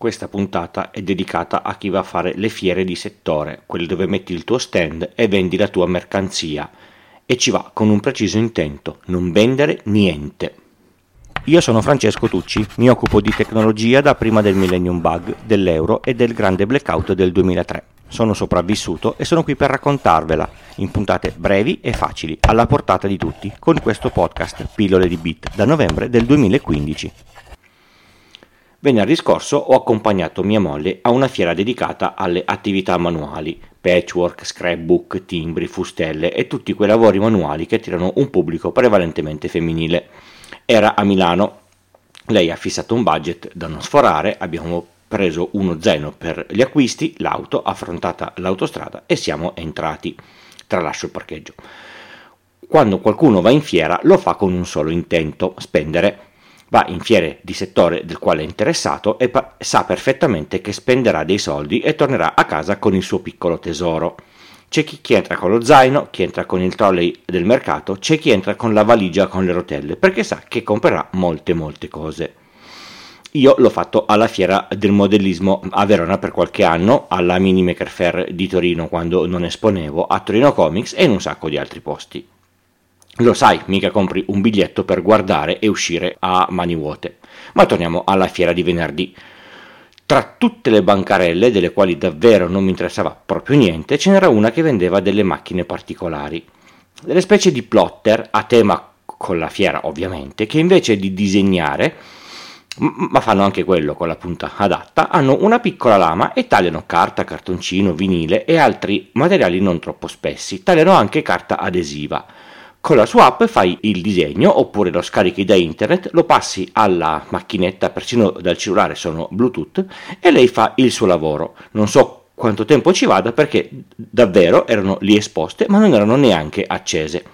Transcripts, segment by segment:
Questa puntata è dedicata a chi va a fare le fiere di settore, quelle dove metti il tuo stand e vendi la tua mercanzia. E ci va con un preciso intento, non vendere niente. Io sono Francesco Tucci, mi occupo di tecnologia da prima del Millennium Bug, dell'euro e del grande blackout del 2003. Sono sopravvissuto e sono qui per raccontarvela, in puntate brevi e facili, alla portata di tutti, con questo podcast Pillole di Bit da novembre del 2015. Venerdì scorso ho accompagnato mia moglie a una fiera dedicata alle attività manuali, patchwork, scrapbook, timbri, fustelle e tutti quei lavori manuali che attirano un pubblico prevalentemente femminile. Era a Milano. Lei ha fissato un budget da non sforare, abbiamo preso uno zaino per gli acquisti, l'auto, affrontata l'autostrada e siamo entrati. Tralascio il parcheggio. Quando qualcuno va in fiera lo fa con un solo intento, spendere va in fiere di settore del quale è interessato e pa- sa perfettamente che spenderà dei soldi e tornerà a casa con il suo piccolo tesoro. C'è chi, chi, entra con lo zaino, chi entra con il trolley del mercato, c'è chi entra con la valigia con le rotelle, perché sa che comprerà molte molte cose. Io l'ho fatto alla fiera del modellismo a Verona per qualche anno, alla Mini Maker Fair di Torino quando non esponevo, a Torino Comics e in un sacco di altri posti. Lo sai, mica compri un biglietto per guardare e uscire a mani vuote. Ma torniamo alla fiera di venerdì. Tra tutte le bancarelle, delle quali davvero non mi interessava proprio niente, ce n'era una che vendeva delle macchine particolari. Delle specie di plotter a tema con la fiera, ovviamente, che invece di disegnare, ma fanno anche quello con la punta adatta, hanno una piccola lama e tagliano carta, cartoncino, vinile e altri materiali non troppo spessi. Tagliano anche carta adesiva con la sua app fai il disegno oppure lo scarichi da internet, lo passi alla macchinetta, persino dal cellulare sono Bluetooth, e lei fa il suo lavoro. Non so quanto tempo ci vada perché davvero erano lì esposte ma non erano neanche accese.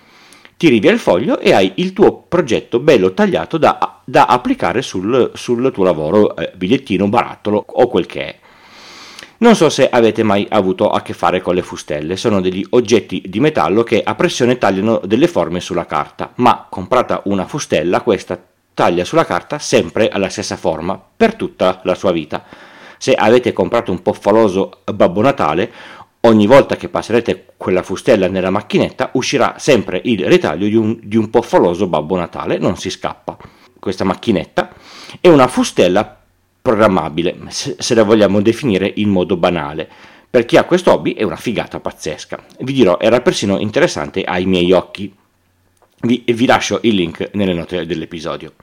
Tiri via il foglio e hai il tuo progetto bello tagliato da, da applicare sul, sul, tuo lavoro, eh, bigliettino, barattolo o quel che è. Non so se avete mai avuto a che fare con le fustelle, sono degli oggetti di metallo che a pressione tagliano delle forme sulla carta, ma comprata una fustella questa taglia sulla carta sempre alla stessa forma per tutta la sua vita. Se avete comprato un poffaloso Babbo Natale, ogni volta che passerete quella fustella nella macchinetta uscirà sempre il ritaglio di un, di un poffaloso Babbo Natale, non si scappa. Questa macchinetta è una fustella programmabile, se la vogliamo definire in modo banale. Per chi ha questo hobby è una figata pazzesca. Vi dirò, era persino interessante ai miei occhi. Vi, vi lascio il link nelle note dell'episodio.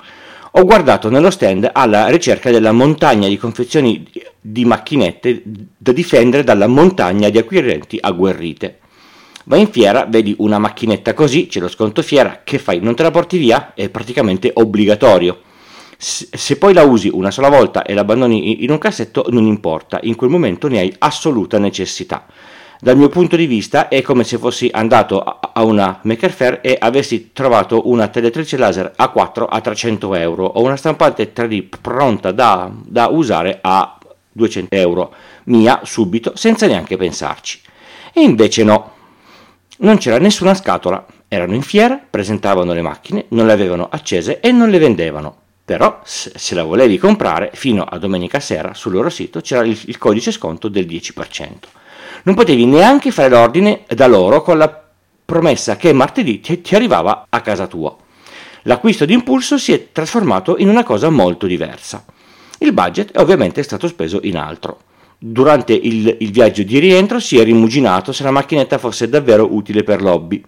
Ho guardato nello stand alla ricerca della montagna di confezioni di macchinette da difendere dalla montagna di acquirenti agguerrite. Vai in fiera, vedi una macchinetta così, c'è lo sconto fiera, che fai? Non te la porti via? È praticamente obbligatorio se poi la usi una sola volta e l'abbandoni in un cassetto non importa, in quel momento ne hai assoluta necessità. Dal mio punto di vista è come se fossi andato a una Maker Fair e avessi trovato una teletrice laser A4 a 300 euro o una stampante 3D pronta da, da usare a 200 euro, mia subito, senza neanche pensarci. E invece no, non c'era nessuna scatola, erano in fiera, presentavano le macchine, non le avevano accese e non le vendevano. Però se la volevi comprare, fino a domenica sera sul loro sito c'era il, il codice sconto del 10%. Non potevi neanche fare l'ordine da loro con la promessa che martedì ti, ti arrivava a casa tua. L'acquisto di impulso si è trasformato in una cosa molto diversa. Il budget è ovviamente stato speso in altro. Durante il, il viaggio di rientro si è rimuginato se la macchinetta fosse davvero utile per l'hobby.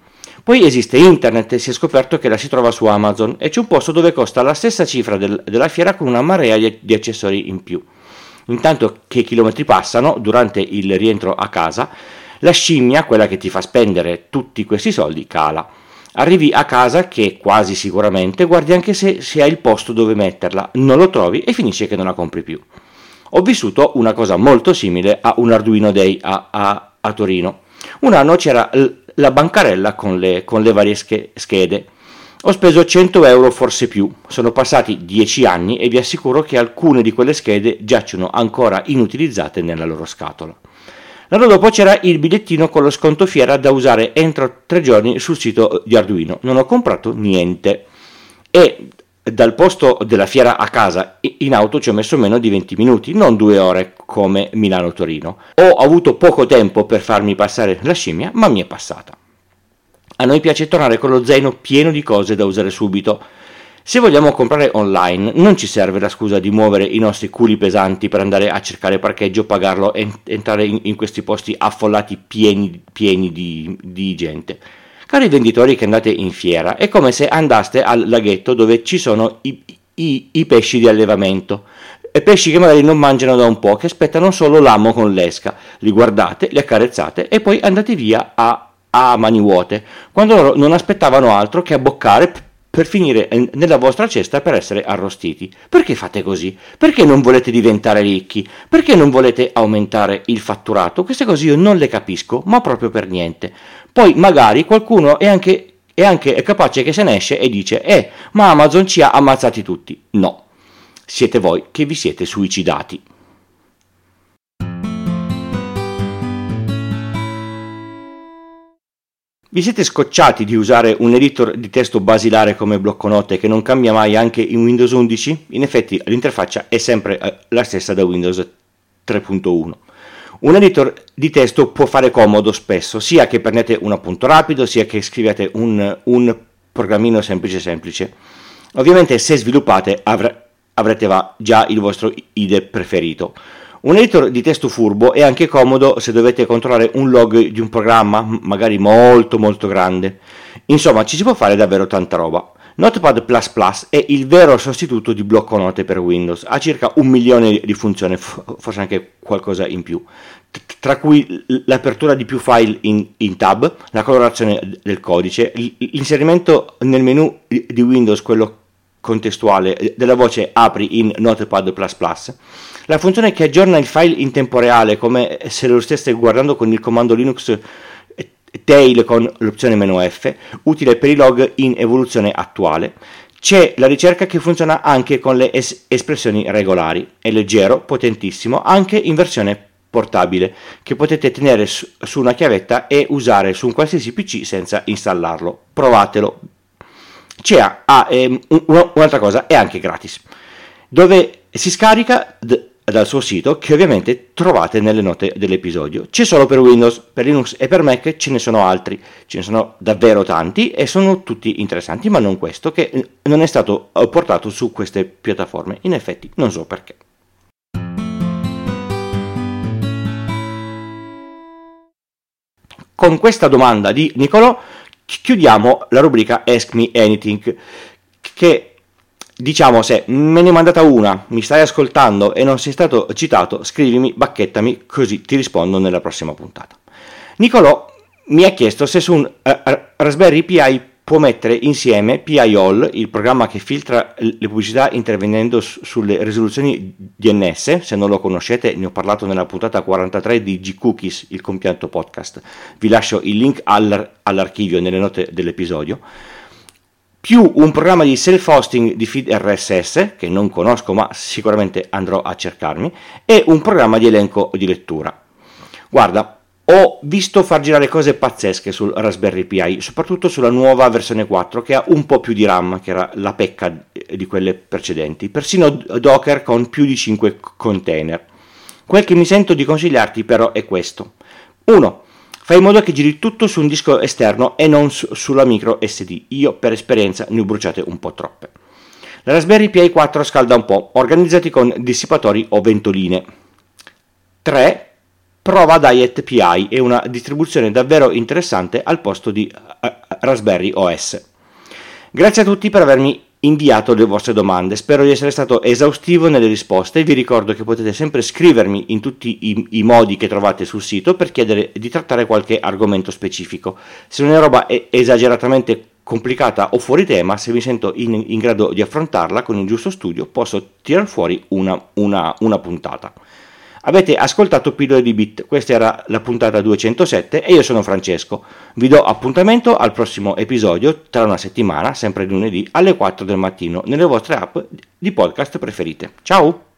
Poi esiste internet e si è scoperto che la si trova su Amazon e c'è un posto dove costa la stessa cifra del, della fiera con una marea di, di accessori in più. Intanto che i chilometri passano, durante il rientro a casa, la scimmia, quella che ti fa spendere tutti questi soldi, cala. Arrivi a casa che quasi sicuramente guardi anche se, se hai il posto dove metterla, non lo trovi e finisce che non la compri più. Ho vissuto una cosa molto simile a un Arduino Day a, a, a Torino. Un anno c'era la bancarella con le, con le varie schede. Ho speso 100 euro, forse più. Sono passati 10 anni e vi assicuro che alcune di quelle schede giacciono ancora inutilizzate nella loro scatola. L'anno dopo c'era il bigliettino con lo sconto fiera da usare entro tre giorni sul sito di Arduino. Non ho comprato niente. E dal posto della fiera a casa in auto ci ho messo meno di 20 minuti, non due ore come Milano-Torino. Ho avuto poco tempo per farmi passare la scimmia, ma mi è passata. A noi piace tornare con lo zaino pieno di cose da usare subito. Se vogliamo comprare online non ci serve la scusa di muovere i nostri culi pesanti per andare a cercare parcheggio, pagarlo e entrare in, in questi posti affollati pieni, pieni di, di gente Cari venditori che andate in fiera, è come se andaste al laghetto dove ci sono i, i, i pesci di allevamento. Pesci che magari non mangiano da un po', che aspettano solo l'amo con l'esca. Li guardate, li accarezzate e poi andate via a, a mani vuote, quando loro non aspettavano altro che abboccare per finire nella vostra cesta per essere arrostiti. Perché fate così? Perché non volete diventare ricchi? Perché non volete aumentare il fatturato? Queste cose io non le capisco, ma proprio per niente. Poi magari qualcuno è anche, è anche capace che se ne esce e dice eh, ma Amazon ci ha ammazzati tutti. No, siete voi che vi siete suicidati. Vi siete scocciati di usare un editor di testo basilare come blocconote che non cambia mai anche in Windows 11? In effetti l'interfaccia è sempre eh, la stessa da Windows 3.1. Un editor di testo può fare comodo spesso, sia che prendete un appunto rapido, sia che scrivete un, un programmino semplice semplice. Ovviamente se sviluppate avre, avrete già il vostro IDE preferito. Un editor di testo furbo è anche comodo se dovete controllare un log di un programma, magari molto molto grande. Insomma, ci si può fare davvero tanta roba. Notepad++ è il vero sostituto di blocco note per Windows, ha circa un milione di funzioni, forse anche qualcosa in più, tra cui l'apertura di più file in, in tab, la colorazione del codice, l'inserimento nel menu di Windows, quello contestuale, della voce apri in Notepad++, la funzione che aggiorna il file in tempo reale, come se lo stesse guardando con il comando Linux tail con l'opzione "-f", utile per i log in evoluzione attuale. C'è la ricerca che funziona anche con le es- espressioni regolari, è leggero, potentissimo, anche in versione portabile, che potete tenere su, su una chiavetta e usare su un qualsiasi PC senza installarlo. Provatelo. C'è ah, ehm, un'altra cosa, è anche gratis, dove si scarica d- dal suo sito che ovviamente trovate nelle note dell'episodio. C'è solo per Windows, per Linux e per Mac ce ne sono altri, ce ne sono davvero tanti e sono tutti interessanti, ma non questo che non è stato portato su queste piattaforme. In effetti non so perché. Con questa domanda di Nicolò chiudiamo la rubrica Ask Me Anything che Diciamo se me ne mandata una, mi stai ascoltando e non sei stato citato, scrivimi, bacchettami, così ti rispondo nella prossima puntata. Nicolò mi ha chiesto se su un uh, Raspberry Pi può mettere insieme PI All, il programma che filtra le pubblicità intervenendo su- sulle risoluzioni DNS, se non lo conoscete ne ho parlato nella puntata 43 di G-Cookies, il compianto podcast, vi lascio il link all- all'archivio nelle note dell'episodio, più un programma di self-hosting di feed RSS, che non conosco ma sicuramente andrò a cercarmi, e un programma di elenco di lettura. Guarda, ho visto far girare cose pazzesche sul Raspberry Pi, soprattutto sulla nuova versione 4 che ha un po' più di RAM, che era la pecca di quelle precedenti, persino Docker con più di 5 container. Quel che mi sento di consigliarti però è questo. 1 Fai in modo che giri tutto su un disco esterno e non su, sulla micro SD. Io per esperienza ne ho bruciate un po' troppe. La Raspberry Pi 4 scalda un po', organizzati con dissipatori o ventoline. 3. Prova Diet PI, è una distribuzione davvero interessante al posto di uh, Raspberry OS. Grazie a tutti per avermi inviato le vostre domande. Spero di essere stato esaustivo nelle risposte vi ricordo che potete sempre scrivermi in tutti i, i, modi che trovate sul sito per chiedere di trattare qualche argomento specifico. Se una roba è esageratamente complicata o fuori tema, se mi sento in, in grado di affrontarla con il giusto studio, posso tirar fuori una, una, una puntata. Avete ascoltato Pillole di Bit, questa era la puntata 207 e io sono Francesco. Vi do appuntamento al prossimo episodio tra una settimana, sempre lunedì, alle 4 del mattino, nelle vostre app di podcast preferite. Ciao!